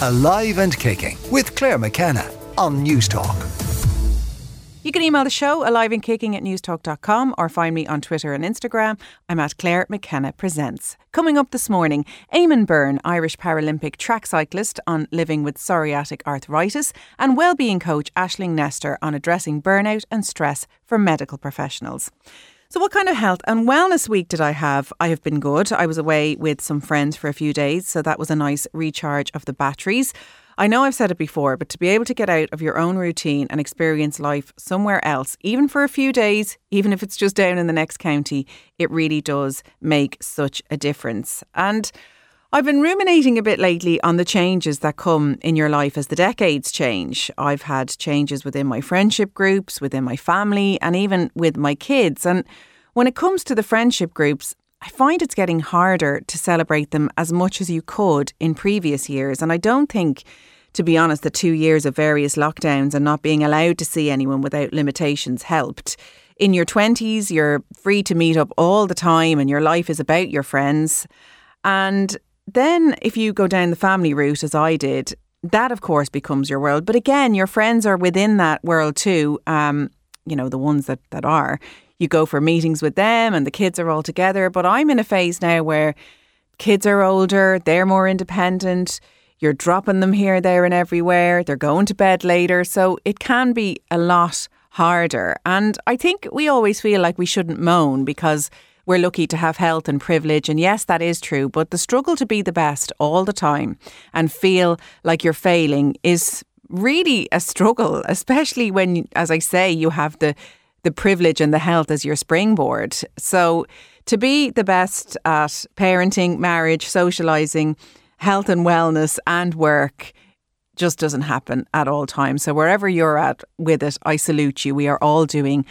Alive and Kicking with Claire McKenna on Newstalk. You can email the show alive and kicking at newstalk.com or find me on Twitter and Instagram. I'm at Claire McKenna Presents. Coming up this morning, Eamon Byrne, Irish Paralympic track cyclist on living with psoriatic arthritis, and wellbeing coach Ashling Nestor on addressing burnout and stress for medical professionals. So, what kind of health and wellness week did I have? I have been good. I was away with some friends for a few days, so that was a nice recharge of the batteries. I know I've said it before, but to be able to get out of your own routine and experience life somewhere else, even for a few days, even if it's just down in the next county, it really does make such a difference. And I've been ruminating a bit lately on the changes that come in your life as the decades change. I've had changes within my friendship groups, within my family, and even with my kids. And when it comes to the friendship groups, I find it's getting harder to celebrate them as much as you could in previous years. And I don't think, to be honest, the two years of various lockdowns and not being allowed to see anyone without limitations helped. In your 20s, you're free to meet up all the time and your life is about your friends. And then, if you go down the family route, as I did, that of course becomes your world. But again, your friends are within that world too. Um, you know, the ones that, that are. You go for meetings with them and the kids are all together. But I'm in a phase now where kids are older, they're more independent. You're dropping them here, there, and everywhere. They're going to bed later. So it can be a lot harder. And I think we always feel like we shouldn't moan because we're lucky to have health and privilege. And yes, that is true. But the struggle to be the best all the time and feel like you're failing is really a struggle, especially when, as I say, you have the the privilege and the health as your springboard. So to be the best at parenting, marriage, socializing, health and wellness and work just doesn't happen at all times. So wherever you're at with it, I salute you. We are all doing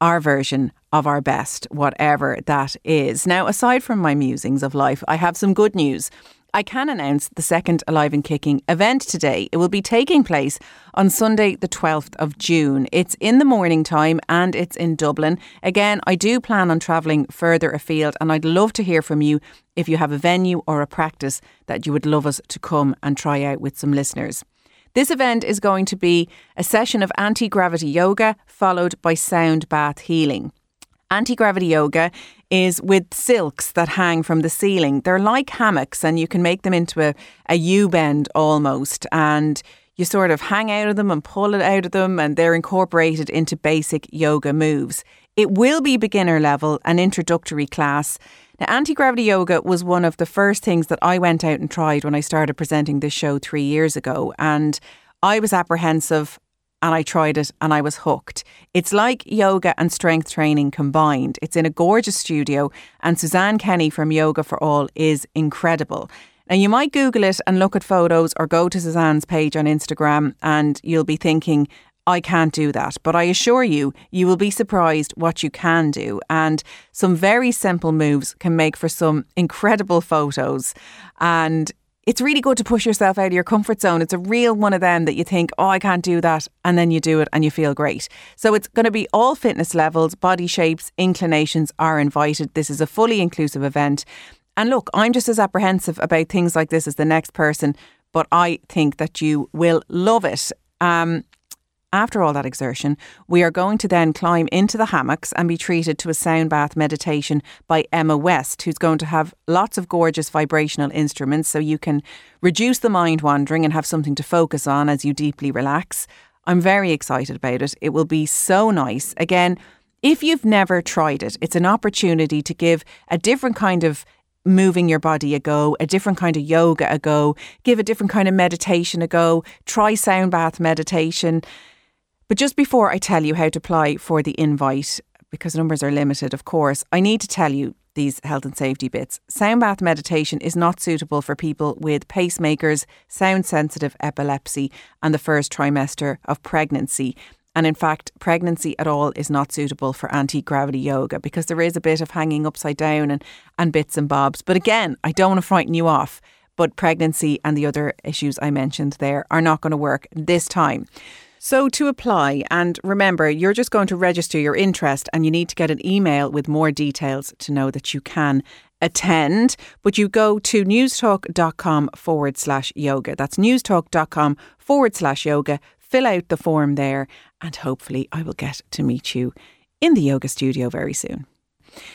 our version of our best, whatever that is. Now, aside from my musings of life, I have some good news. I can announce the second Alive and Kicking event today. It will be taking place on Sunday, the 12th of June. It's in the morning time and it's in Dublin. Again, I do plan on travelling further afield and I'd love to hear from you if you have a venue or a practice that you would love us to come and try out with some listeners. This event is going to be a session of anti gravity yoga followed by sound bath healing. Anti gravity yoga is with silks that hang from the ceiling. They're like hammocks, and you can make them into a, a U bend almost. And you sort of hang out of them and pull it out of them, and they're incorporated into basic yoga moves. It will be beginner level, an introductory class. Now, anti gravity yoga was one of the first things that I went out and tried when I started presenting this show three years ago. And I was apprehensive and I tried it and I was hooked. It's like yoga and strength training combined. It's in a gorgeous studio, and Suzanne Kenny from Yoga for All is incredible. Now, you might Google it and look at photos or go to Suzanne's page on Instagram, and you'll be thinking, I can't do that. But I assure you, you will be surprised what you can do. And some very simple moves can make for some incredible photos. And it's really good to push yourself out of your comfort zone. It's a real one of them that you think, oh, I can't do that. And then you do it and you feel great. So it's going to be all fitness levels, body shapes, inclinations are invited. This is a fully inclusive event. And look, I'm just as apprehensive about things like this as the next person, but I think that you will love it. Um, after all that exertion, we are going to then climb into the hammocks and be treated to a sound bath meditation by Emma West, who's going to have lots of gorgeous vibrational instruments so you can reduce the mind wandering and have something to focus on as you deeply relax. I'm very excited about it. It will be so nice. Again, if you've never tried it, it's an opportunity to give a different kind of moving your body a go, a different kind of yoga a go, give a different kind of meditation a go, try sound bath meditation. But just before I tell you how to apply for the invite, because numbers are limited, of course, I need to tell you these health and safety bits. Sound bath meditation is not suitable for people with pacemakers, sound sensitive epilepsy, and the first trimester of pregnancy. And in fact, pregnancy at all is not suitable for anti gravity yoga because there is a bit of hanging upside down and, and bits and bobs. But again, I don't want to frighten you off. But pregnancy and the other issues I mentioned there are not going to work this time. So, to apply, and remember, you're just going to register your interest and you need to get an email with more details to know that you can attend, but you go to newstalk.com forward slash yoga. That's newstalk.com forward slash yoga. Fill out the form there, and hopefully, I will get to meet you in the yoga studio very soon.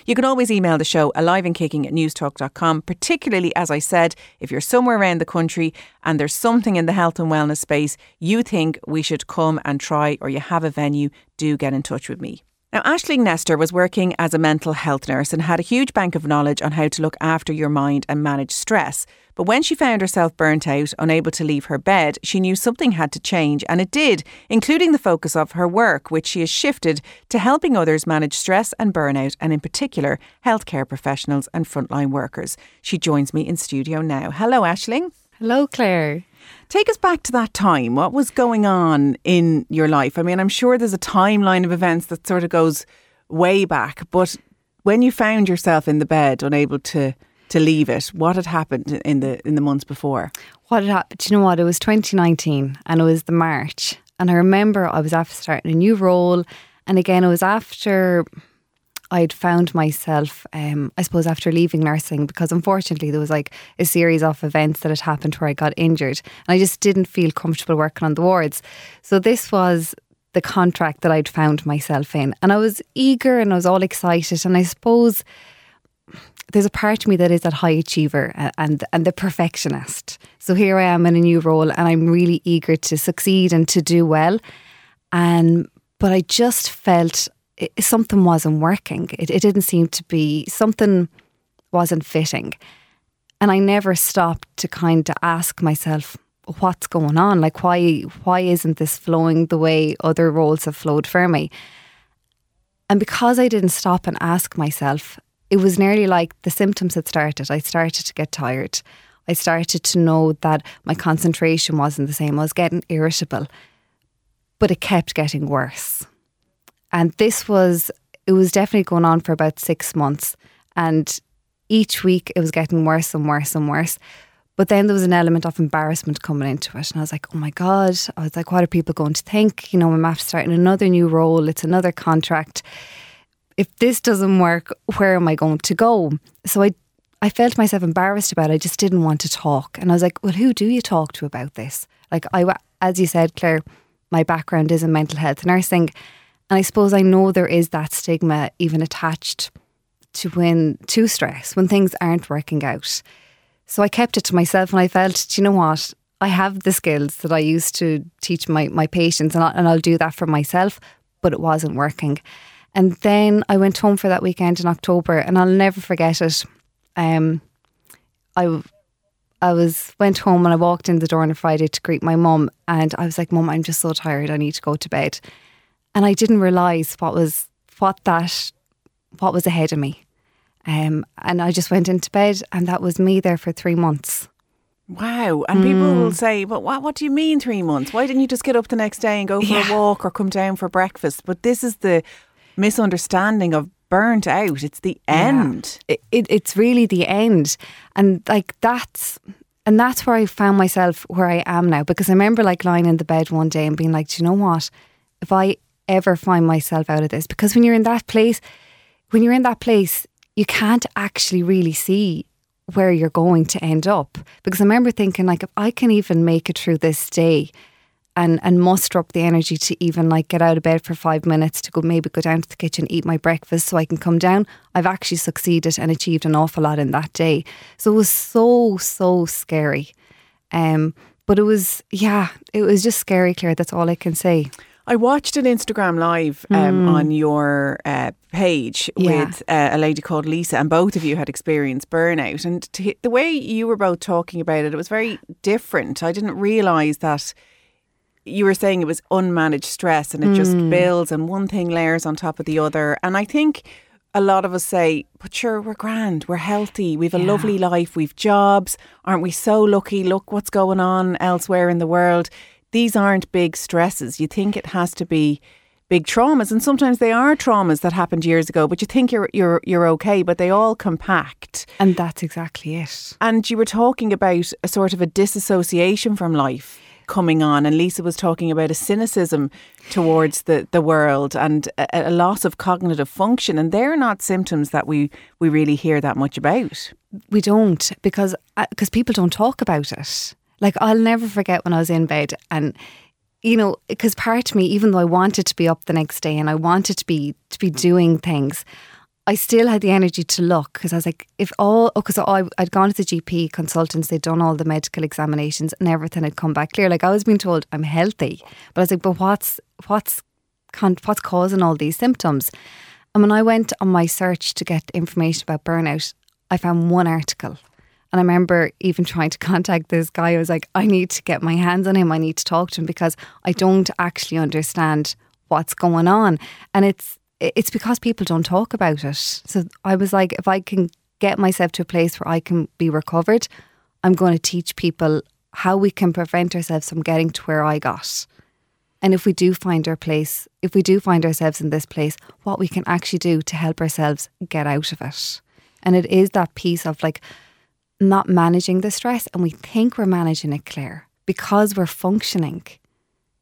You can always email the show alive and kicking at newstalk.com, particularly, as I said, if you're somewhere around the country and there's something in the health and wellness space you think we should come and try or you have a venue, do get in touch with me. Now, Ashling Nestor was working as a mental health nurse and had a huge bank of knowledge on how to look after your mind and manage stress. But when she found herself burnt out, unable to leave her bed, she knew something had to change, and it did, including the focus of her work, which she has shifted to helping others manage stress and burnout, and in particular, healthcare professionals and frontline workers. She joins me in studio now. Hello, Ashling. Hello, Claire. Take us back to that time. What was going on in your life? I mean, I'm sure there's a timeline of events that sort of goes way back, but when you found yourself in the bed, unable to to leave it, what had happened in the in the months before? What had happened? Do you know what? It was 2019, and it was the March, and I remember I was after starting a new role, and again, it was after I'd found myself, um, I suppose, after leaving nursing, because unfortunately there was like a series of events that had happened where I got injured and I just didn't feel comfortable working on the wards. So this was the contract that I'd found myself in. And I was eager and I was all excited. And I suppose there's a part of me that is that high achiever and and the perfectionist. So here I am in a new role and I'm really eager to succeed and to do well. And but I just felt it, something wasn't working. It, it didn't seem to be, something wasn't fitting. And I never stopped to kind of ask myself, what's going on? Like, why, why isn't this flowing the way other roles have flowed for me? And because I didn't stop and ask myself, it was nearly like the symptoms had started. I started to get tired. I started to know that my concentration wasn't the same. I was getting irritable, but it kept getting worse. And this was, it was definitely going on for about six months. And each week it was getting worse and worse and worse. But then there was an element of embarrassment coming into it. And I was like, oh my God. I was like, what are people going to think? You know, I'm after starting another new role, it's another contract. If this doesn't work, where am I going to go? So I I felt myself embarrassed about it. I just didn't want to talk. And I was like, well, who do you talk to about this? Like, I, as you said, Claire, my background is in mental health nursing. And I suppose I know there is that stigma even attached to when to stress when things aren't working out. So I kept it to myself and I felt, do you know what? I have the skills that I used to teach my, my patients and, I, and I'll do that for myself, but it wasn't working. And then I went home for that weekend in October and I'll never forget it. Um, I I was went home and I walked in the door on a Friday to greet my mum and I was like, Mum, I'm just so tired. I need to go to bed and I didn't realize what was what that what was ahead of me. Um, and I just went into bed, and that was me there for three months. Wow! And mm. people will say, "But what? What do you mean three months? Why didn't you just get up the next day and go for yeah. a walk or come down for breakfast?" But this is the misunderstanding of burnt out. It's the end. Yeah. It, it, it's really the end, and like that's and that's where I found myself where I am now. Because I remember like lying in the bed one day and being like, "Do you know what? If I ever find myself out of this because when you're in that place, when you're in that place, you can't actually really see where you're going to end up. Because I remember thinking, like, if I can even make it through this day and and muster up the energy to even like get out of bed for five minutes to go maybe go down to the kitchen, eat my breakfast so I can come down, I've actually succeeded and achieved an awful lot in that day. So it was so, so scary. Um, but it was, yeah, it was just scary, Claire. That's all I can say. I watched an Instagram live um, mm. on your uh, page yeah. with uh, a lady called Lisa, and both of you had experienced burnout. And to, the way you were both talking about it, it was very different. I didn't realise that you were saying it was unmanaged stress and it mm. just builds and one thing layers on top of the other. And I think a lot of us say, but sure, we're grand, we're healthy, we've a yeah. lovely life, we've jobs. Aren't we so lucky? Look what's going on elsewhere in the world these aren't big stresses. You think it has to be big traumas and sometimes they are traumas that happened years ago but you think you're you're you're okay but they all compact and that's exactly it and you were talking about a sort of a disassociation from life coming on, and Lisa was talking about a cynicism towards the, the world and a, a loss of cognitive function, and they're not symptoms that we, we really hear that much about. We don't because because uh, people don't talk about it. Like I'll never forget when I was in bed and you know because part of me even though I wanted to be up the next day and I wanted to be to be doing things I still had the energy to look because I was like, if all, because oh, I'd gone to the GP consultants, they'd done all the medical examinations and everything had come back clear. Like I was being told I'm healthy, but I was like, but what's what's what's causing all these symptoms? And when I went on my search to get information about burnout, I found one article. And I remember even trying to contact this guy. I was like, I need to get my hands on him. I need to talk to him because I don't actually understand what's going on. And it's it's because people don't talk about it. So I was like, if I can get myself to a place where I can be recovered, I'm going to teach people how we can prevent ourselves from getting to where I got. And if we do find our place, if we do find ourselves in this place, what we can actually do to help ourselves get out of it. And it is that piece of like not managing the stress and we think we're managing it, Claire, because we're functioning.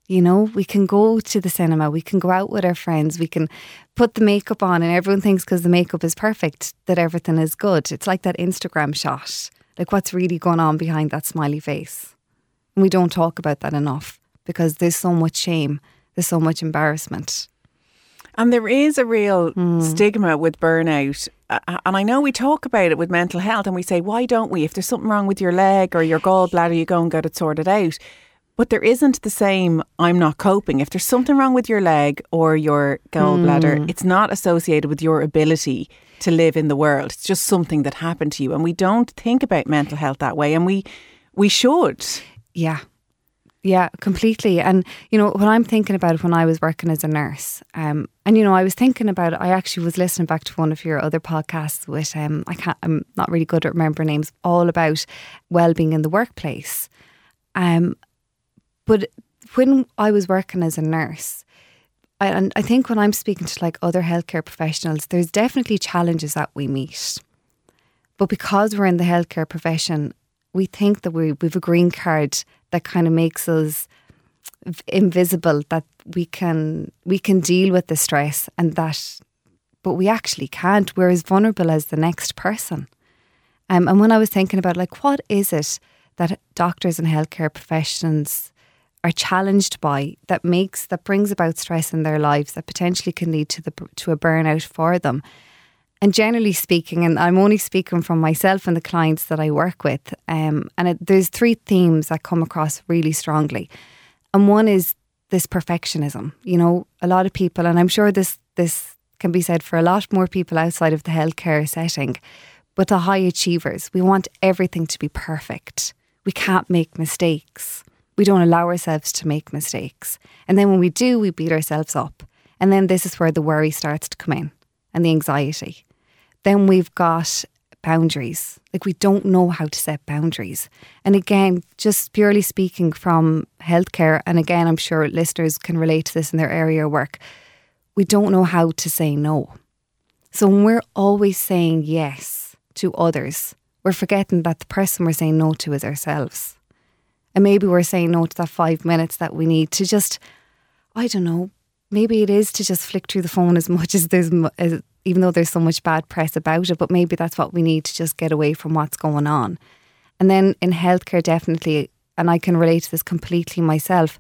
You know, we can go to the cinema, we can go out with our friends, we can put the makeup on, and everyone thinks because the makeup is perfect that everything is good. It's like that Instagram shot. Like, what's really going on behind that smiley face? And we don't talk about that enough because there's so much shame, there's so much embarrassment. And there is a real mm. stigma with burnout. And I know we talk about it with mental health and we say, why don't we? If there's something wrong with your leg or your gallbladder, you go and get it sorted out. But there isn't the same, I'm not coping. If there's something wrong with your leg or your gallbladder, mm. it's not associated with your ability to live in the world. It's just something that happened to you. And we don't think about mental health that way. And we we should. Yeah. Yeah, completely. And you know, when I'm thinking about when I was working as a nurse, um, and you know, I was thinking about it, I actually was listening back to one of your other podcasts with um I can't I'm not really good at remembering names, all about well being in the workplace. Um, but when I was working as a nurse, I, and I think when I'm speaking to like other healthcare professionals, there's definitely challenges that we meet. But because we're in the healthcare profession, we think that we, we've a green card that kind of makes us invisible that we can we can deal with the stress and that but we actually can't we're as vulnerable as the next person um, and when I was thinking about like what is it that doctors and healthcare professions are challenged by that makes that brings about stress in their lives that potentially can lead to the to a burnout for them. And generally speaking, and I'm only speaking from myself and the clients that I work with, um, and it, there's three themes that come across really strongly, and one is this perfectionism. You know, a lot of people, and I'm sure this this can be said for a lot more people outside of the healthcare setting, but the high achievers, we want everything to be perfect. We can't make mistakes we don't allow ourselves to make mistakes. And then when we do, we beat ourselves up. And then this is where the worry starts to come in and the anxiety. Then we've got boundaries. Like we don't know how to set boundaries. And again, just purely speaking from healthcare, and again, I'm sure listeners can relate to this in their area of work, we don't know how to say no. So when we're always saying yes to others, we're forgetting that the person we're saying no to is ourselves. And maybe we're saying no to that five minutes that we need to just, I don't know, maybe it is to just flick through the phone as much as there's, as, even though there's so much bad press about it, but maybe that's what we need to just get away from what's going on. And then in healthcare, definitely, and I can relate to this completely myself,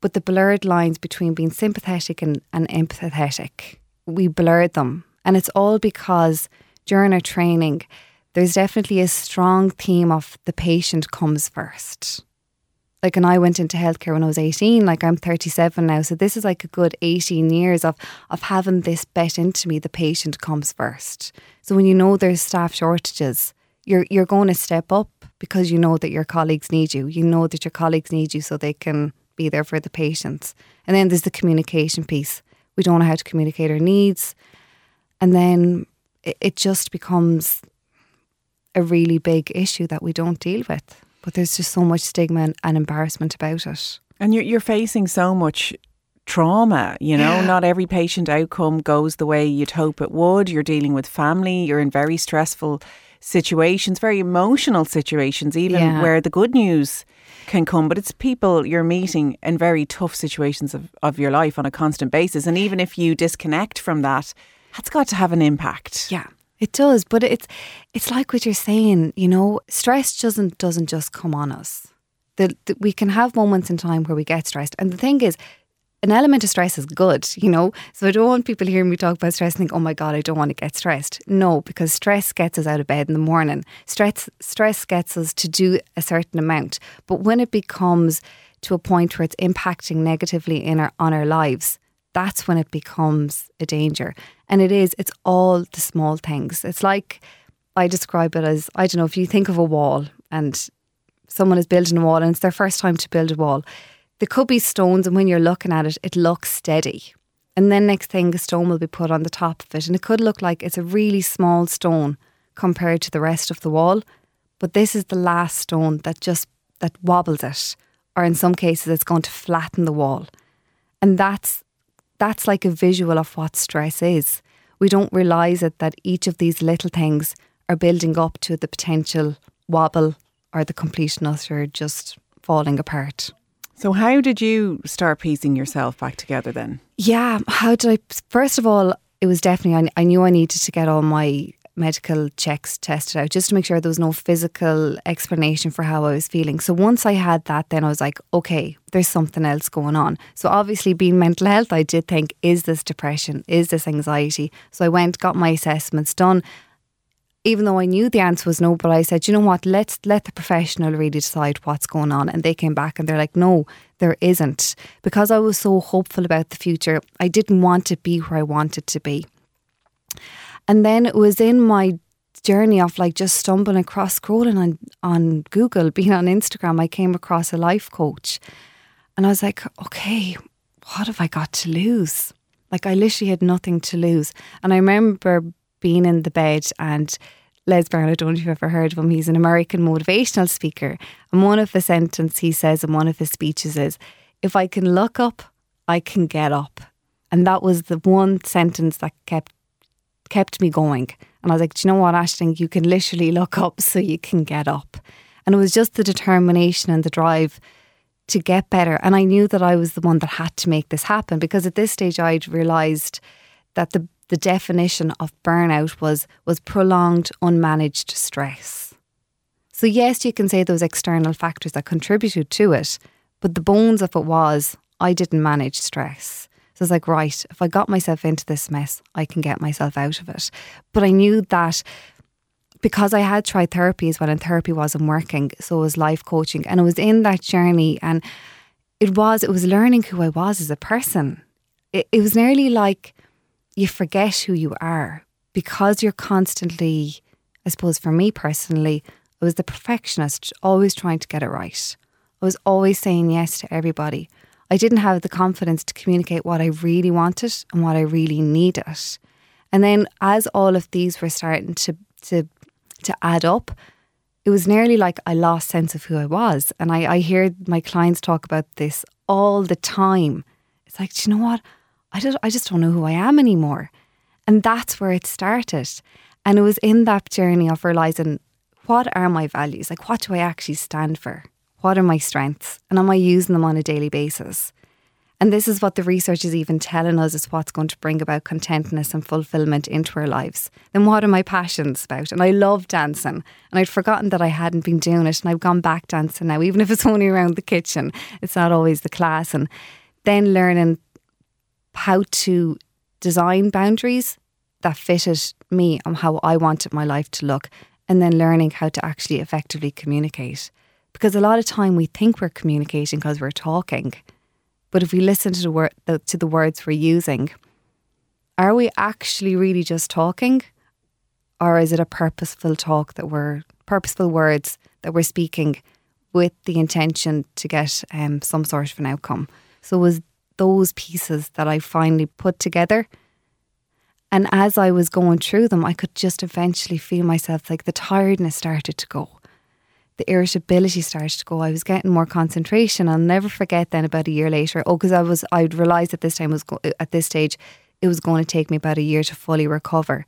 but the blurred lines between being sympathetic and, and empathetic, we blurred them. And it's all because during our training, there's definitely a strong theme of the patient comes first. Like, and I went into healthcare when I was 18, like I'm 37 now. So this is like a good 18 years of, of having this bet into me, the patient comes first. So when you know there's staff shortages, you're, you're going to step up because you know that your colleagues need you. You know that your colleagues need you so they can be there for the patients. And then there's the communication piece. We don't know how to communicate our needs. And then it, it just becomes a really big issue that we don't deal with. But there's just so much stigma and, embarrassment about it. And you're, you're facing so much trauma, you know, yeah. not every patient outcome goes the way you'd hope it would. You're dealing with family, you're in very stressful situations, very emotional situations, even Yeah. where the good news can come. But it's people you're meeting in very tough situations of, of your life on a constant basis. And even if you disconnect from that, that's got to have an impact. Yeah, it does. But it's it's like what you're saying. You know, stress doesn't doesn't just come on us. The, the, we can have moments in time where we get stressed, and the thing is. An element of stress is good, you know. So I don't want people hearing me talk about stress and think, "Oh my god, I don't want to get stressed." No, because stress gets us out of bed in the morning. Stress stress gets us to do a certain amount, but when it becomes to a point where it's impacting negatively in our on our lives, that's when it becomes a danger. And it is, it's all the small things. It's like I describe it as I don't know, if you think of a wall and someone is building a wall and it's their first time to build a wall, there could be stones, and when you're looking at it, it looks steady. And then next thing, a stone will be put on the top of it, and it could look like it's a really small stone compared to the rest of the wall. But this is the last stone that just that wobbles it, or in some cases, it's going to flatten the wall. And that's that's like a visual of what stress is. We don't realise it that each of these little things are building up to the potential wobble or the complete and utter just falling apart. So, how did you start piecing yourself back together then? Yeah, how did I? First of all, it was definitely, I, I knew I needed to get all my medical checks tested out just to make sure there was no physical explanation for how I was feeling. So once I had that, then I was like, okay, there's something else going on. So obviously, being mental health, I did think, is this depression? Is this anxiety? So I went, got my assessments done. Even though I knew the answer was no, but I said, you know what, let's let the professional really decide what's going on. And they came back and they're like, no, there isn't. Because I was so hopeful about the future, I didn't want to be where I wanted to be. And then it was in my journey of like just stumbling across scrolling on, on Google, being on Instagram, I came across a life coach. And I was like, okay, what have I got to lose? Like I literally had nothing to lose. And I remember being in the bed and Les Brown, I don't know if you've ever heard of him, he's an American motivational speaker. And one of the sentences he says in one of his speeches is, if I can look up, I can get up. And that was the one sentence that kept kept me going. And I was like, Do you know what, Ashling? You can literally look up so you can get up. And it was just the determination and the drive to get better. And I knew that I was the one that had to make this happen because at this stage I'd realised that the the definition of burnout was was prolonged unmanaged stress. So yes, you can say those external factors that contributed to it, but the bones of it was I didn't manage stress. So it's like, right, if I got myself into this mess, I can get myself out of it. But I knew that because I had tried therapy as well and therapy wasn't working, so was life coaching. And it was in that journey and it was it was learning who I was as a person. It, it was nearly like you forget who you are because you're constantly, I suppose for me personally, I was the perfectionist, always trying to get it right. I was always saying yes to everybody. I didn't have the confidence to communicate what I really wanted and what I really needed. And then as all of these were starting to to to add up, it was nearly like I lost sense of who I was. And I, I hear my clients talk about this all the time. It's like, do you know what? I just I just don't know who I am anymore. And that's where it started. And it was in that journey of realizing what are my values? Like what do I actually stand for? What are my strengths? And am I using them on a daily basis? And this is what the research is even telling us is what's going to bring about contentness and fulfillment into our lives. Then what are my passions about? And I love dancing. And I'd forgotten that I hadn't been doing it. And I've gone back dancing now, even if it's only around the kitchen. It's not always the class. And then learning how to design boundaries that fitted me and how I wanted my life to look. And then learning how to actually effectively communicate. Because a lot of time we think we're communicating because we're talking. But if we listen to the, word, the, to the words we're using, are we actually really just talking? Or is it a purposeful talk that we're, purposeful words that we're speaking with the intention to get um, some sort of an outcome? So was those pieces that I finally put together. And as I was going through them, I could just eventually feel myself like the tiredness started to go the irritability started to go. I was getting more concentration. I'll never forget then about a year later. Oh, because I was, I'd realised at this time was go, at this stage, it was going to take me about a year to fully recover.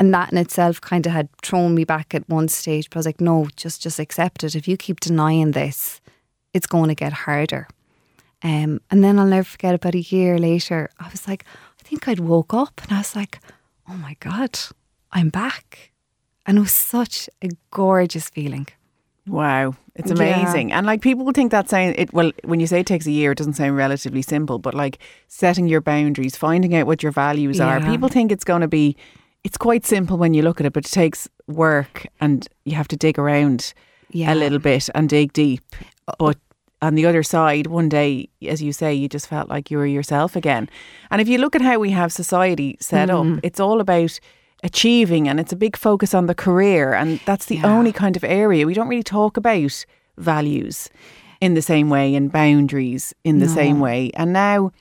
and that in itself kind of had thrown me back at one stage. But I was like, no, just just accept it. If you keep denying this, it's going to get harder. Um, and then I'll never forget. About a year later, I was like, I think I'd woke up, and I was like, oh my god, I'm back, and it was such a gorgeous feeling. Wow, it's amazing. Yeah. And like people think that saying it well when you say it takes a year it doesn't sound relatively simple, but like setting your boundaries, finding out what your values yeah. are. People think it's going to be it's quite simple when you look at it, but it takes work and you have to dig around yeah. a little bit and dig deep. Uh, but on the other side, one day, as you say, you just felt like you were yourself again. And if you look at how we have society set mm. up, it's all about achieving and it's a big focus on the career. And that's the yeah. only kind of area we don't really talk about values in the same way and boundaries in the no. same way. And now,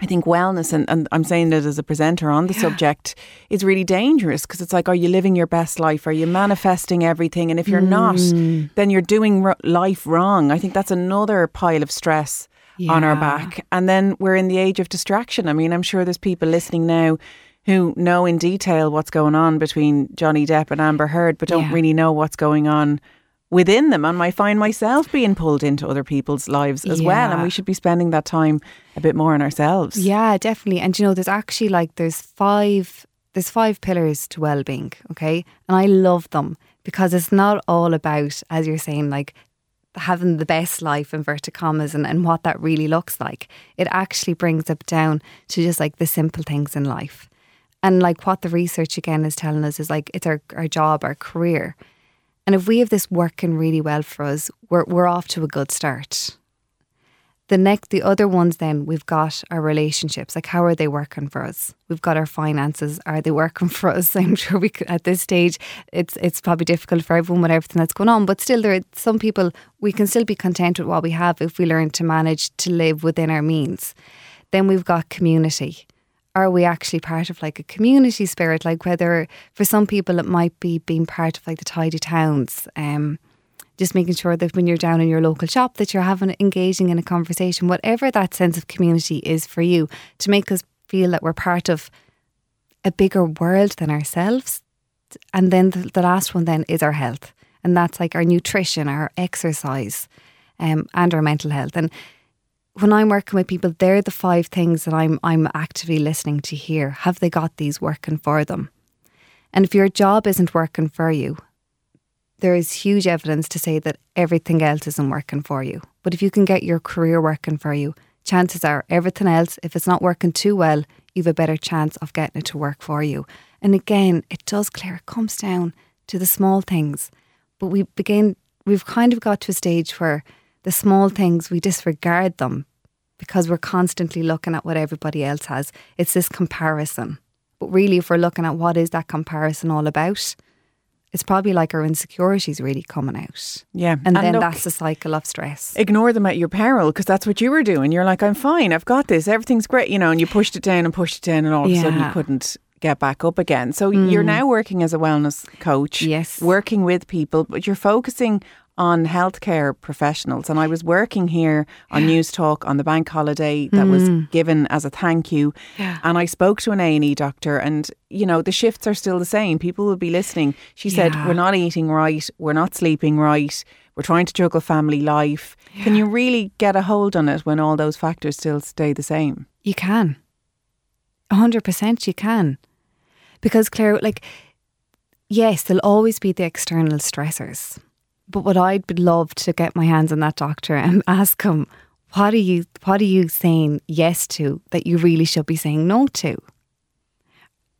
I think wellness, and, and I'm saying that as a presenter on the yeah. subject, is really dangerous because it's like, are you living your best life? Are you manifesting everything? And if you're mm. not, then you're doing r- life wrong. I think that's another pile of stress yeah. on our back. And then we're in the age of distraction. I mean, I'm sure there's people listening now who know in detail what's going on between Johnny Depp and Amber Heard, but don't yeah. really know what's going on within them and I find myself being pulled into other people's lives as yeah. well and we should be spending that time a bit more on ourselves. Yeah, definitely. And you know there's actually like there's five there's five pillars to well-being, okay? And I love them because it's not all about as you're saying like having the best life inverted commas and, and what that really looks like. It actually brings it down to just like the simple things in life. And like what the research again is telling us is like it's our, our job, our career and if we have this working really well for us, we're, we're off to a good start. The next, the other ones, then we've got our relationships. Like, how are they working for us? We've got our finances. Are they working for us? I'm sure we could, at this stage, it's it's probably difficult for everyone with everything that's going on. But still, there are some people we can still be content with what we have if we learn to manage to live within our means. Then we've got community are we actually part of like a community spirit? Like whether for some people it might be being part of like the tidy towns, um, just making sure that when you're down in your local shop that you're having engaging in a conversation, whatever that sense of community is for you, to make us feel that we're part of a bigger world than ourselves. And then the, the last one then is our health. And that's like our nutrition, our exercise, um, and our mental health. And when I'm working with people, they're the five things that I'm I'm actively listening to hear. Have they got these working for them? And if your job isn't working for you, there is huge evidence to say that everything else isn't working for you. But if you can get your career working for you, chances are everything else, if it's not working too well, you've a better chance of getting it to work for you. And again, it does clear, it comes down to the small things. But we begin we've kind of got to a stage where the small things, we disregard them because we're constantly looking at what everybody else has. It's this comparison. But really, if we're looking at what is that comparison all about, it's probably like our insecurities really coming out. Yeah. And, and then look, that's a cycle of stress. Ignore them at your peril because that's what you were doing. You're like, I'm fine, I've got this, everything's great, you know, and you pushed it down and pushed it down, and all of yeah. a sudden you couldn't get back up again. So mm. you're now working as a wellness coach. Yes. Working with people, but you're focusing on healthcare professionals. And I was working here on yeah. Newstalk on the bank holiday that mm. was given as a thank you. Yeah. And I spoke to an A&E doctor and, you know, the shifts are still the same. People will be listening. She yeah. said, we're not eating right. We're not sleeping right. We're trying to juggle family life. Can you really get a hold on it when all those factors still stay the same? You can. 100% you can. Because, Claire, like, yes, there'll always be the external stressors but what I'd love to get my hands on that doctor and ask him, what are you what are you saying yes to that you really should be saying no to?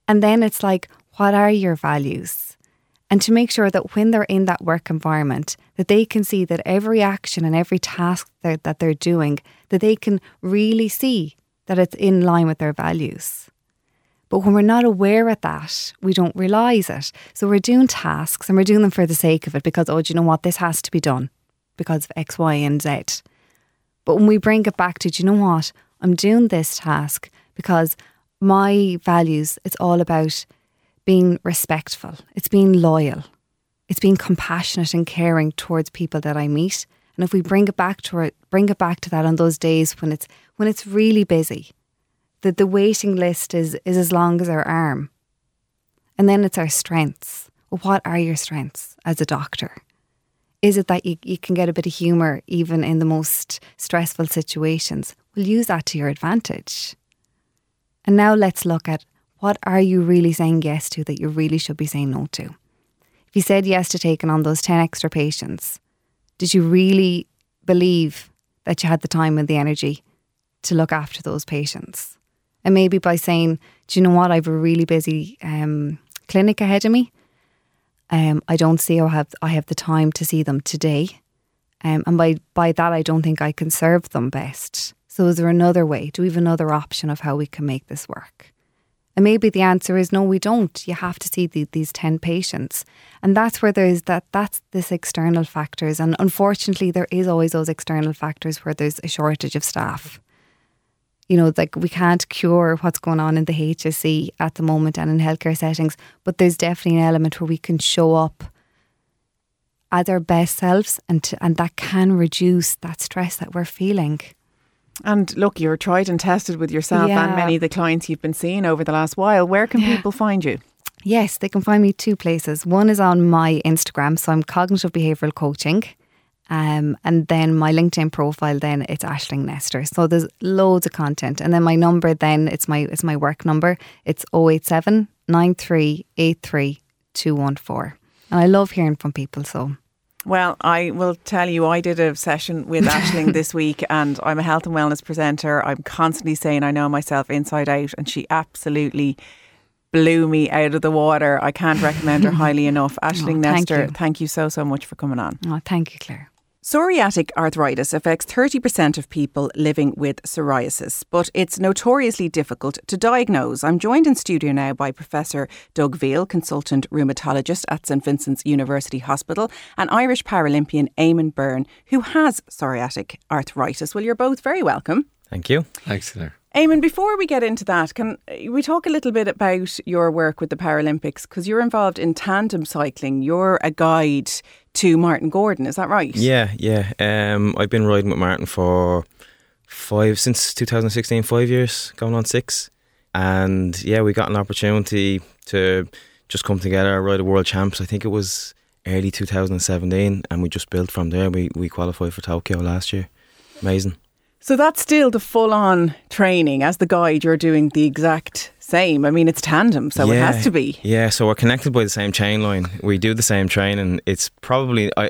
And then it's like, what are your values? And to make sure that when they're in that work environment, that they can see that every action and every task that, that they're doing, that they can really see that it's in line with their values. But when we're not aware of that, we don't realise it. So we're doing tasks and we're doing them for the sake of it because, oh, do you know what? This has to be done because of X, Y, and Z. But when we bring it back to, do you know what? I'm doing this task because my values, it's all about being respectful, it's being loyal, it's being compassionate and caring towards people that I meet. And if we bring it back to it, bring it back to that on those days when it's when it's really busy, the, the waiting list is, is as long as our arm. And then it's our strengths. What are your strengths as a doctor? Is it that you, you can get a bit of humour even in the most stressful situations? Well, use that to your advantage. And now let's look at what are you really saying yes to that you really should be saying no to? If you said yes to taking on those 10 extra patients, did you really believe that you had the time and the energy to look after those patients? And maybe by saying, do you know what, I have a really busy um, clinic ahead of me. Um, I don't see I have, I have the time to see them today. Um, and by, by that, I don't think I can serve them best. So, is there another way? Do we have another option of how we can make this work? And maybe the answer is no, we don't. You have to see the, these 10 patients. And that's where there's that, that's this external factors. And unfortunately, there is always those external factors where there's a shortage of staff. You know, like we can't cure what's going on in the HSE at the moment and in healthcare settings, but there's definitely an element where we can show up as our best selves and, to, and that can reduce that stress that we're feeling. And look, you're tried and tested with yourself Yeah. and many of the clients you've been seeing over the last while. Where can Yeah. people find you? Yes, they can find me two places. One is on my Instagram, so I'm cognitive behavioural coaching. Um, and then my LinkedIn profile, then it's Ashling Nestor. So there's loads of content. And then my number, then it's my it's my work number. It's 087 9383 214. And I love hearing from people. So Well, I will tell you, I did a session with Ashling this week, and I'm a health and wellness presenter. I'm constantly saying I know myself inside out, and she absolutely blew me out of the water. I can't recommend her highly enough. Ashling Oh, thank Nestor, you. thank you so, so much for coming on. oh, thank you, Claire. Psoriatic arthritis affects 30% of people living with psoriasis, but it's notoriously difficult to diagnose. I'm joined in studio now by Professor Doug Veale, consultant rheumatologist at St Vincent's University Hospital, and Irish Paralympian Eamon Byrne, who has psoriatic arthritis. Well, you're both very welcome. Thank you. Thanks, Claire. Eamon, before we get into that, can we talk a little bit about your work with the Paralympics? Because you're involved in tandem cycling. You're a guide to Martin Gordon, is that right? Yeah, yeah. Um, I've been riding with Martin for five since 2016, five years, going on six. And yeah, we got an opportunity to just come together, ride a world champs. I think it was early 2017, and we just built from there. We we qualified for Tokyo last year. Amazing. So that's still the full on training. As the guide, you're doing the exact same. I mean, it's tandem, so it has to be. Yeah, so we're connected by the same chain line. We do the same training. It's probably I.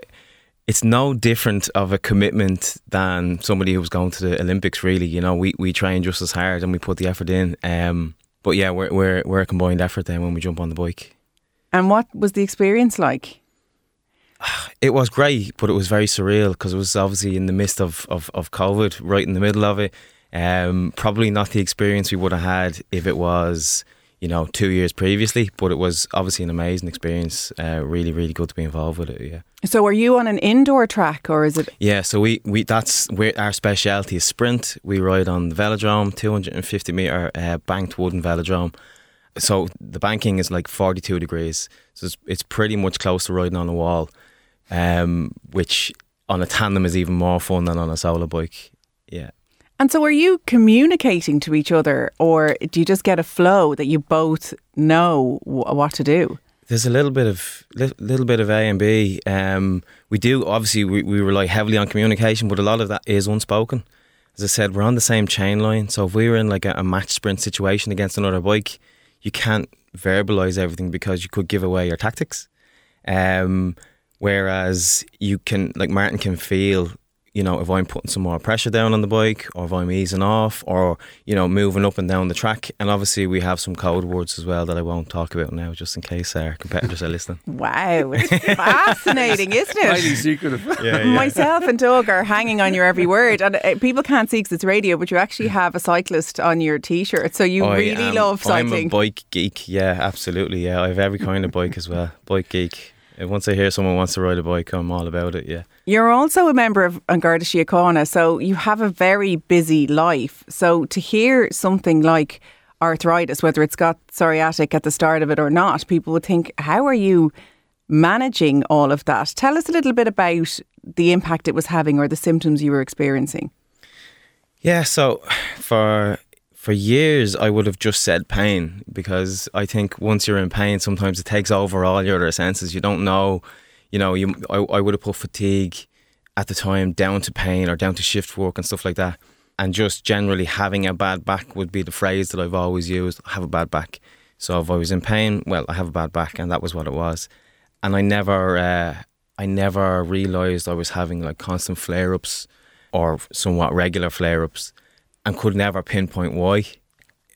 It's no different of a commitment than somebody who's going to the Olympics. Really, you know, we, we train just as hard and we put the effort in. Um, but yeah, we're we're we're a combined effort then when we jump on the bike. And what was the experience like? It was great, but it was very surreal because it was obviously in the midst of, of, of COVID, right in the middle of it. Um, probably not the experience we would have had if it was, you know, two years previously. But it was obviously an amazing experience. Uh, really, really good to be involved with it. Yeah. So, are you on an indoor track or is it? Yeah, so we, we that's where our speciality is sprint. We ride on the velodrome, 250 meter uh, banked wooden velodrome. So the banking is like 42 degrees, so it's, it's pretty much close to riding on a wall, um, which on a tandem is even more fun than on a solo bike. Yeah. And so, are you communicating to each other, or do you just get a flow that you both know w- what to do? There's a little bit of li- little bit of A and B. Um, we do obviously we, we rely heavily on communication, but a lot of that is unspoken. As I said, we're on the same chain line. So if we were in like a, a match sprint situation against another bike, you can't verbalize everything because you could give away your tactics. Um, whereas you can, like Martin can feel, you know, if I'm putting some more pressure down on the bike, or if I'm easing off, or you know, moving up and down the track. And obviously, we have some code words as well that I won't talk about now, just in case our competitors are listening. Wow, it's fascinating, isn't Highly it? secretive. Yeah, Myself and Doug are hanging on your every word, and uh, people can't see because it's radio, but you actually have a cyclist on your T-shirt, so you I really am- love I'm a bike geek. Yeah, absolutely. Yeah, I have every kind of bike as well. Bike geek. Once I hear someone wants to ride a bike, I'm all about it. Yeah. You're also a member of An Garda Síochána, so you have a very busy life. So to hear something like arthritis, whether it's got psoriatic at the start of it or not, people would think, how are you managing all of that? Tell us a little bit about the impact it was having or the symptoms you were experiencing. Yeah. So for for years I would have just said pain because I think once you're in pain, sometimes it takes over all your other senses. You don't know, you know. You I, I would have put fatigue at the time down to pain or down to shift work and stuff like that. And just generally having a bad back would be the phrase that I've always used. I have a bad back. So if I was in pain, well, I have a bad back, and that was what it was. And I never, uh, I never realised I was having like constant flare ups or somewhat regular flare ups, and could never pinpoint why.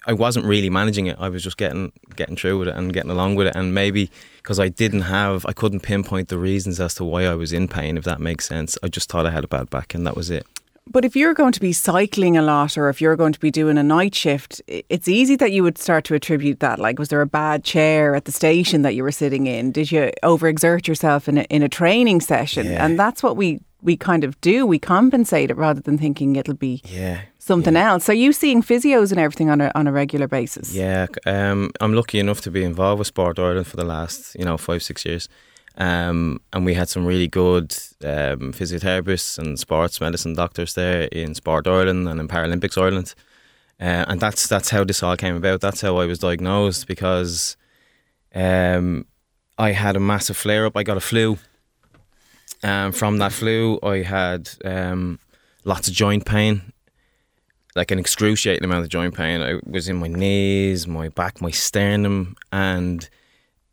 I wasn't really managing it. I was just getting getting through with it and getting along with it. And maybe because I didn't have, I couldn't pinpoint the reasons as to why I was in pain. If that makes sense, I just thought I had a bad back, and that was it. But if you're going to be cycling a lot or if you're going to be doing a night shift, it's easy that you would start to attribute that. Like, was there a bad chair at the station that you were sitting in? Did you overexert yourself in a, in a training session? Yeah. And that's what we, we kind of do. We compensate it rather than thinking it'll be Yeah, something else. Are you seeing physios and everything on a, on a regular basis? Yeah, um, I'm lucky enough to be involved with Sport Ireland for the last, you know, five six years, um, and we had some really good um, physiotherapists and sports medicine doctors there in Sport Ireland and in Paralympics Ireland, uh, and that's that's how this all came about. That's how I was diagnosed because um, I had a massive flare up. I got a flu. Um, from that flu, I had um, lots of joint pain like an excruciating amount of joint pain. I was in my knees, my back, my sternum, and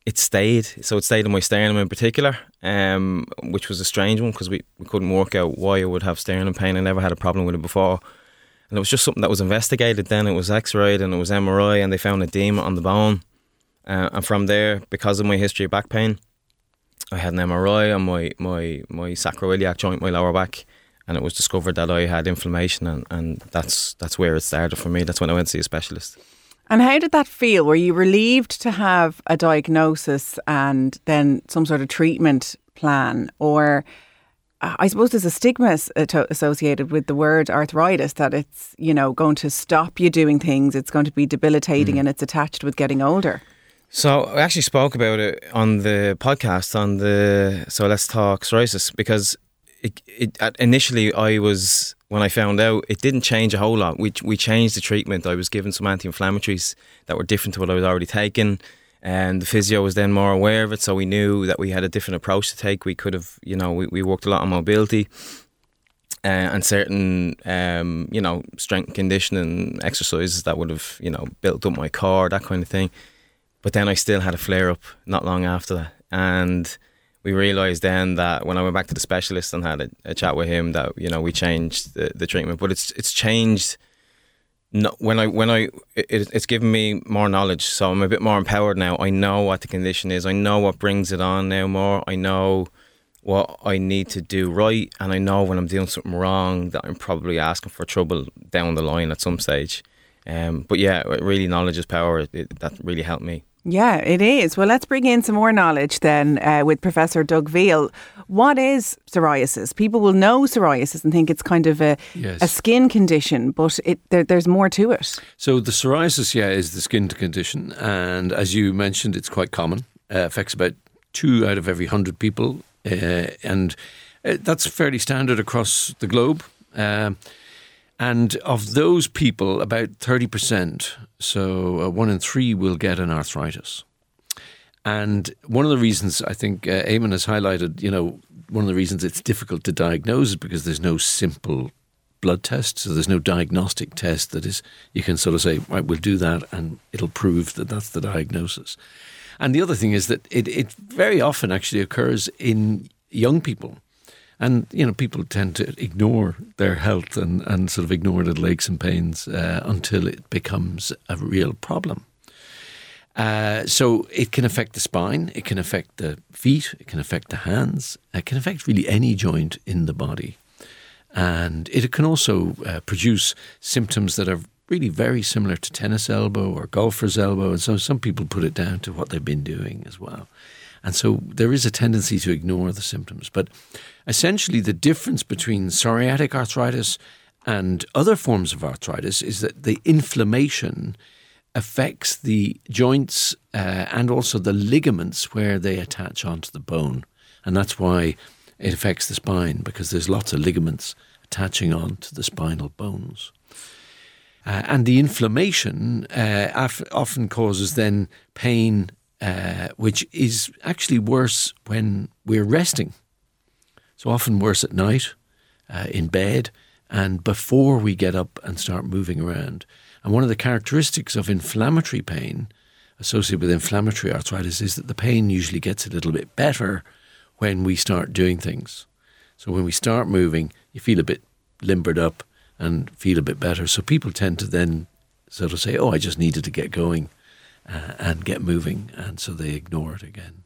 it stayed. So it stayed in my sternum in particular, um, which was a strange one because we, we couldn't work out why I would have sternum pain. I never had a problem with it before. And it was just something that was investigated then. It was x rayed and it was MRI, and they found edema on the bone. Uh, and from there, because of my history of back pain, I had an MRI on my, my, my sacroiliac joint, my lower back and it was discovered that I had inflammation, and, and that's that's where it started for me. That's when I went to see a specialist. And how did that feel? Were you relieved to have a diagnosis and then some sort of treatment plan? Or uh, I suppose there's a stigma uh, associated with the word arthritis that it's, you know, going to stop you doing things, it's going to be debilitating and it's attached with getting older. So I actually spoke about it on the podcast on the So Let's Talk Psoriasis because it, it initially I was when I found out it didn't change a whole lot. We we changed the treatment. I was given some anti-inflammatories that were different to what I was already taking, and the physio was then more aware of it. So we knew that we had a different approach to take. We could have, you know, we, we worked a lot on mobility. Uh, and certain, um, you know, strength conditioning exercises that would have, you know, built up my core, that kind of thing. But then I still had a flare up not long after that, and we realised then that when I went back to the specialist and had a, a chat with him that you know we changed the, the treatment, but it's it's changed. No, when I when I it, it's given me more knowledge, so I'm a bit more empowered now. I know what the condition is. I know what brings it on now more. I know what I need to do right, and I know when I'm doing something wrong that I'm probably asking for trouble down the line at some stage. Um, but yeah, really, knowledge is power. It, that really helped me. Yeah, it is. Well, let's bring in some more knowledge then uh, with Professor Doug Veale. What is psoriasis? People will know psoriasis and think it's kind of a, Yes. a skin condition, but it, there, there's more to it. So the psoriasis, yeah, is the skin condition, and as you mentioned, it's quite common. Uh, affects about two out of every hundred people, uh, and uh, that's fairly standard across the globe. Um, and of those people, about thirty percent, so uh, one in three, will get an arthritis. And one of the reasons I think uh, Eamon has highlighted, you know, one of the reasons it's difficult to diagnose is because there's no simple blood test. So there's no diagnostic test that is, you can sort of say, right, we'll do that and it'll prove that that's the diagnosis. And the other thing is that it, it very often actually occurs in young people. And, you know, people tend to ignore their health and, and sort of ignore the aches and pains uh, until it becomes a real problem. Uh, so it can affect the spine, it can affect the feet, it can affect the hands, it can affect really any joint in the body. And it can also uh, produce symptoms that are really very similar to tennis elbow or golfer's elbow. And so some people put it down to what they've been doing as well. And so there is a tendency to ignore the symptoms. But essentially, the difference between psoriatic arthritis and other forms of arthritis is that the inflammation affects the joints uh, and also the ligaments where they attach onto the bone. And that's why it affects the spine because there's lots of ligaments attaching onto the spinal bones. Uh, and the inflammation uh, af- often causes then pain, uh, which is actually worse when we're resting. So often worse at night, uh, in bed, and before we get up and start moving around. And one of the characteristics of inflammatory pain associated with inflammatory arthritis is that the pain usually gets a little bit better when we start doing things. So when we start moving, you feel a bit limbered up and feel a bit better. So people tend to then sort of say, "Oh, I just needed to get going uh, and get moving," and so they ignore it again.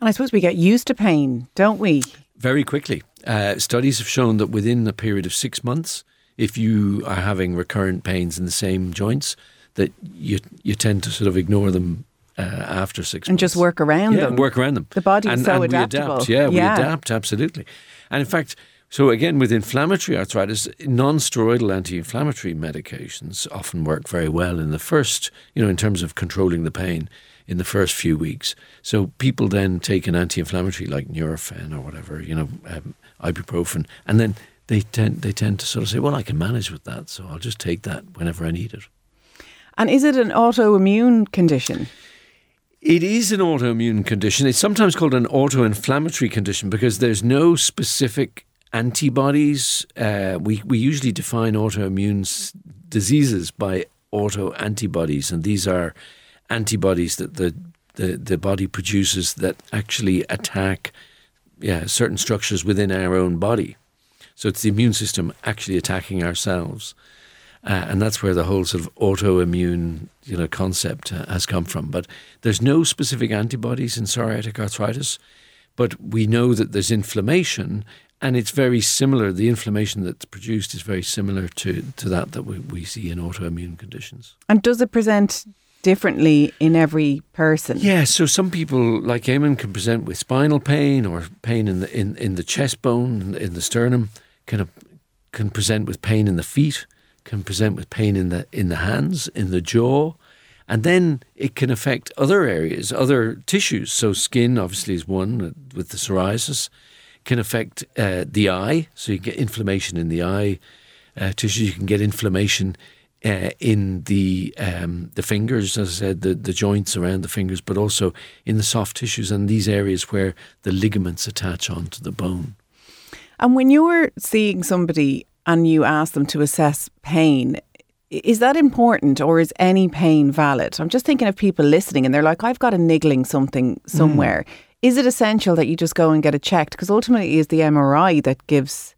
And I suppose we get used to pain, don't we? Very quickly. Uh, studies have shown that within a period of six months, if you are having recurrent pains in the same joints, that you you tend to sort of ignore them uh, after six and months. just work around yeah, them. work around them. The body is and, so and adaptable. We adapt. Yeah, we adapt absolutely. And in fact, so again with inflammatory arthritis, non-steroidal anti-inflammatory medications often work very well in the first, you know, in terms of controlling the pain in the first few weeks. So people then take an anti-inflammatory like Nurofen or whatever, you know, um, ibuprofen, and then they tend they tend to sort of say, well, I can manage with that, so I'll just take that whenever I need it. And is it an autoimmune condition? It is an autoimmune condition. It's sometimes called an autoinflammatory condition because there's no specific antibodies. Uh, we, we usually define autoimmune diseases by auto antibodies, and these are antibodies that the, the, the body produces that actually attack yeah, certain structures within our own body. So it's the immune system actually attacking ourselves. Uh, and that's where the whole sort of autoimmune, you know, concept uh, has come from. But there's no specific antibodies in psoriatic arthritis, but we know that there's inflammation, and it's very similar. The inflammation that's produced is very similar to, to that that we, we see in autoimmune conditions. And does it present differently in every person? Yeah, so some people, like Eamon, can present with spinal pain or pain in the in, in the chest bone, in the sternum, can can present with pain in the feet, can present with pain in the in the hands, in the jaw, and then it can affect other areas, other tissues. So skin obviously is one uh, with the psoriasis, can affect uh, the eye. So you get inflammation in the eye uh, tissue. You can get inflammation uh, in the um, the fingers, as I said, the, the joints around the fingers, but also in the soft tissues and these areas where the ligaments attach onto the bone. And when you're seeing somebody and you ask them to assess pain, is that important or is any pain valid? I'm just thinking of people listening and they're like, I've got a niggling something somewhere. Is it essential that you just go and get it checked? Because ultimately, it is the MRI that gives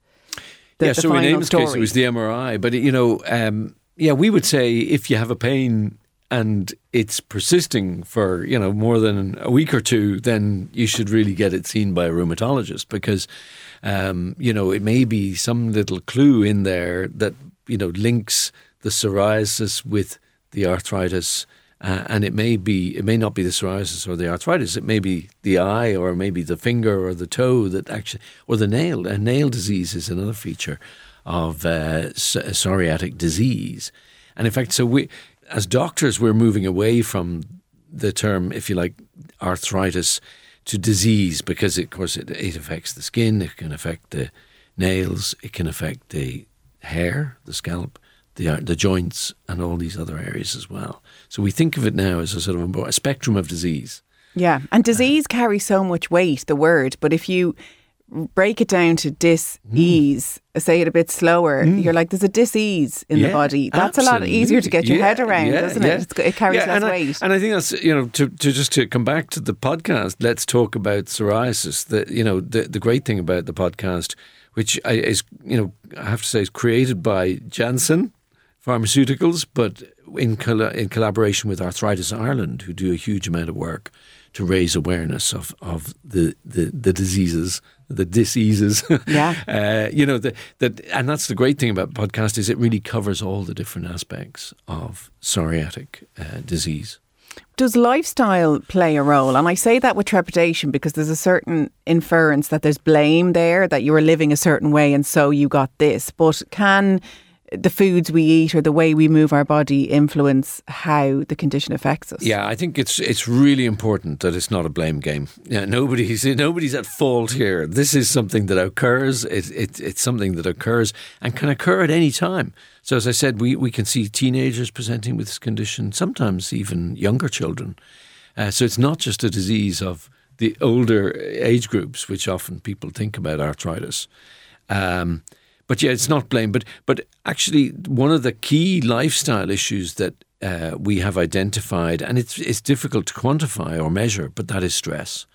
the, yeah, the so in Eamon's story. case, it was the MRI. But, you know, um, yeah, we would say if you have a pain and it's persisting for, you know, more than a week or two, then you should really get it seen by a rheumatologist because, um, you know, it may be some little clue in there that, you know, links the psoriasis with the arthritis. Uh, and it may be, it may not be the psoriasis or the arthritis. It may be the eye, or maybe the finger or the toe that actually, or the nail. And nail disease is another feature of uh, psoriatic disease. And in fact, so we, as doctors, we're moving away from the term, if you like, arthritis to disease because, of course, it, it affects the skin, it can affect the nails, it can affect the hair, the scalp, the the joints, and all these other areas as well. So we think of it now as a sort of a, a spectrum of disease. Yeah, and uh, disease carries so much weight, the word, but if you break it down to dis-ease, hmm. uh, say it a bit slower, hmm. you're like, there's a dis-ease in the body. That's a lot easier to get absolutely. your head around, yeah, doesn't yeah. it? It's, it carries Yeah, less and weight. I, and I think that's you know to, to just to come back to the podcast. Let's talk about psoriasis. The you know the the great thing about the podcast, which I, is you know I have to say is created by Janssen Pharmaceuticals, but in colla in collaboration with Arthritis Ireland, who do a huge amount of work to raise awareness of of the the, the diseases. The diseases, Yeah. uh, you know that that, and that's the great thing about podcast is it really covers all the different aspects of psoriatic uh, disease. Does lifestyle play a role? And I say that with trepidation because there's a certain inference that there's blame there, that you were living a certain way and so you got this. But can the foods we eat or the way we move our body influence how the condition affects us. Yeah, I think it's it's really important that it's not a blame game. Yeah, nobody's nobody's at fault here. This is something that occurs. It, it, it's something that occurs and can occur at any time. So as I said, we, we can see teenagers presenting with this condition, sometimes even younger children. Uh, so it's not just a disease of the older age groups, which often people think about arthritis. Um, but yeah, it's not blame. But but actually, one of the key lifestyle issues that uh, we have identified, and it's it's difficult to quantify or measure, but that is stress.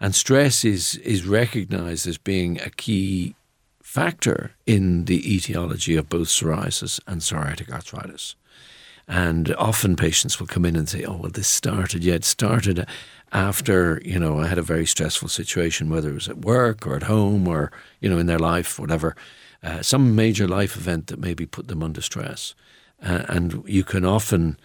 And stress is is recognised as being a key factor in the etiology of both psoriasis and psoriatic arthritis. And often patients will come in and say, "Oh, well, this started. Yeah, it started after you know I had a very stressful situation, whether it was at work or at home or you know in their life, whatever." Uh, some major life event that maybe put them under stress. Uh, and you can often,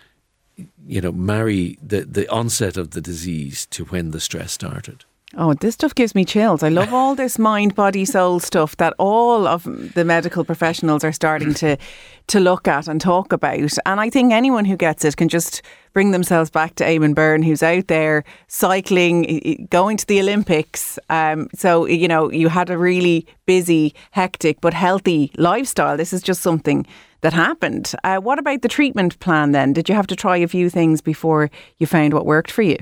you know, marry the, the onset of the disease to when the stress started. Oh, this stuff gives me chills. I love all this mind, body, soul stuff that all of the medical professionals are starting to to look at and talk about. And I think anyone who gets it can just bring themselves back to Eamon Byrne, who's out there cycling, going to the Olympics. Um, so you know, you had a really busy, hectic, but healthy lifestyle. This is just something that happened. Uh, what about the treatment plan then? Did you have to try a few things before you found what worked for you?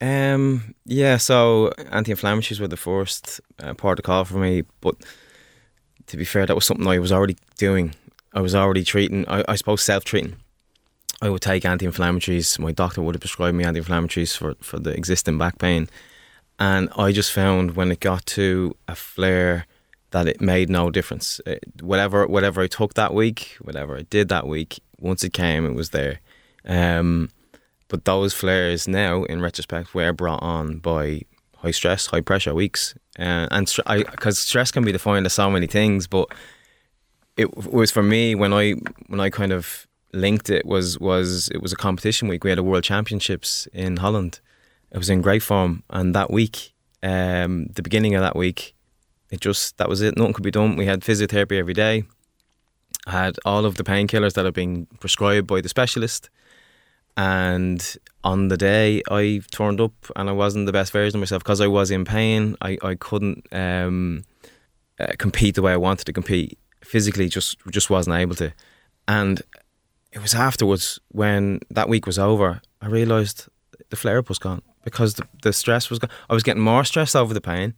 Um, yeah, so anti-inflammatories were the first uh, part of call for me, but to be fair, that was something I was already doing. I was already treating. I, I suppose self-treating. I would take anti-inflammatories. My doctor would have prescribed me anti-inflammatories for for the existing back pain, and I just found when it got to a flare that it made no difference. It, whatever whatever I took that week, whatever I did that week, once it came, it was there. Um, but those flares now, in retrospect, were brought on by high stress, high pressure weeks, uh, and because stress can be defined as so many things, but it was for me when I when I kind of linked it was was it was a competition week. We had a World Championships in Holland. It was in great form, and that week, um, the beginning of that week, it just that was it. Nothing could be done. We had physiotherapy every day. I had all of the painkillers that had been prescribed by the specialist. And on the day I turned up and I wasn't the best version of myself because I was in pain. I, I couldn't um, uh, compete the way I wanted to compete physically. Just just wasn't able to. And it was afterwards when that week was over. I realised the flare up was gone because the, the stress was gone. I was getting more stressed over the pain,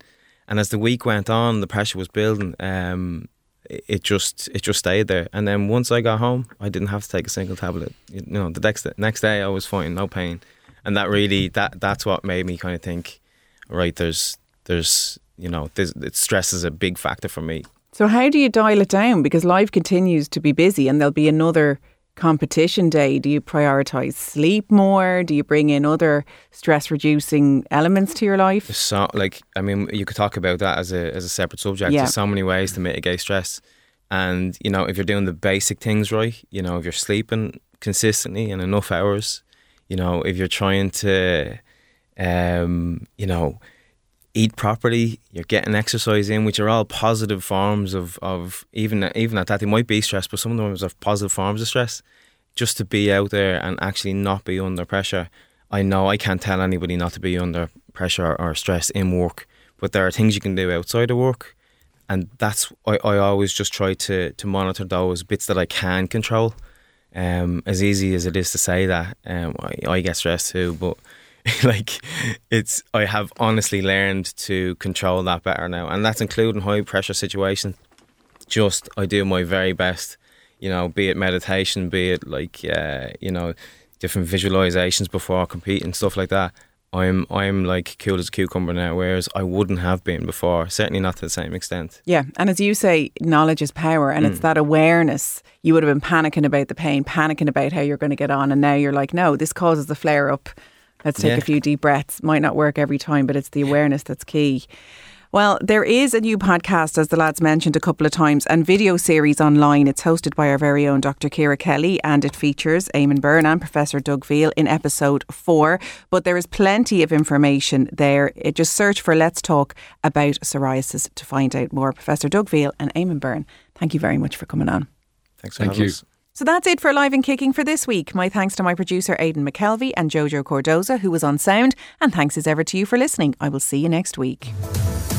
and as the week went on, the pressure was building. Um, it just it just stayed there. And then once I got home, I didn't have to take a single tablet. You know, the next next day I was fine, no pain, and that really that that's what made me kind of think, right? There's there's you know, there's, stress is a big factor for me. So how do you dial it down? Because life continues to be busy, and there'll be another competition day, do you prioritize sleep more? Do you bring in other stress reducing elements to your life? So, like, I mean, you could talk about that as a as a separate subject. Yeah. There's so many ways to mitigate stress, and you know, if you're doing the basic things right, you know, if you're sleeping consistently and enough hours, you know, if you're trying to, um, you know eat properly, you're getting exercise in, which are all positive forms of, of even even at that they might be stress, but some of them are positive forms of stress. Just to be out there and actually not be under pressure. I know I can't tell anybody not to be under pressure or stress in work, but there are things you can do outside of work, and that's I, I always just try to to monitor those bits that I can control. Um, as easy as it is to say that, um, I, I get stressed too, but like it's I have honestly learned to control that better now, and that's including high pressure situations. Just I do my very best, you know, be it meditation, be it like uh, you know, different visualizations before I compete and stuff like that. I'm I'm like cool as a cucumber now, whereas I wouldn't have been before. Certainly not to the same extent. Yeah, and as you say, knowledge is power, and mm. it's that awareness. You would have been panicking about the pain, panicking about how you're going to get on, and now you're like, no, this causes the flare up Let's take yeah. a few deep breaths. Might not work every time, but it's the awareness that's key. Well, there is a new podcast, as the lads mentioned a couple of times, and video series online. It's hosted by our very own Dr. Kira Kelly, and it features Eamon Byrne and Professor Doug Veale in episode four. But there is plenty of information there. It just search for Let's Talk About Psoriasis to find out more. Professor Doug Veale and Eamon Byrne, thank you very much for coming on. Thanks for Thank having you. us. So that's it for Live and Kicking for this week. My thanks to my producer Aidan McKelvey and Jojo Cordoza, who was on sound, and thanks as ever to you for listening. I will see you next week.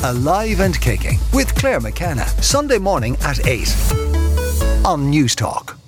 Alive and Kicking with Claire McKenna. Sunday morning at 8 on Newstalk.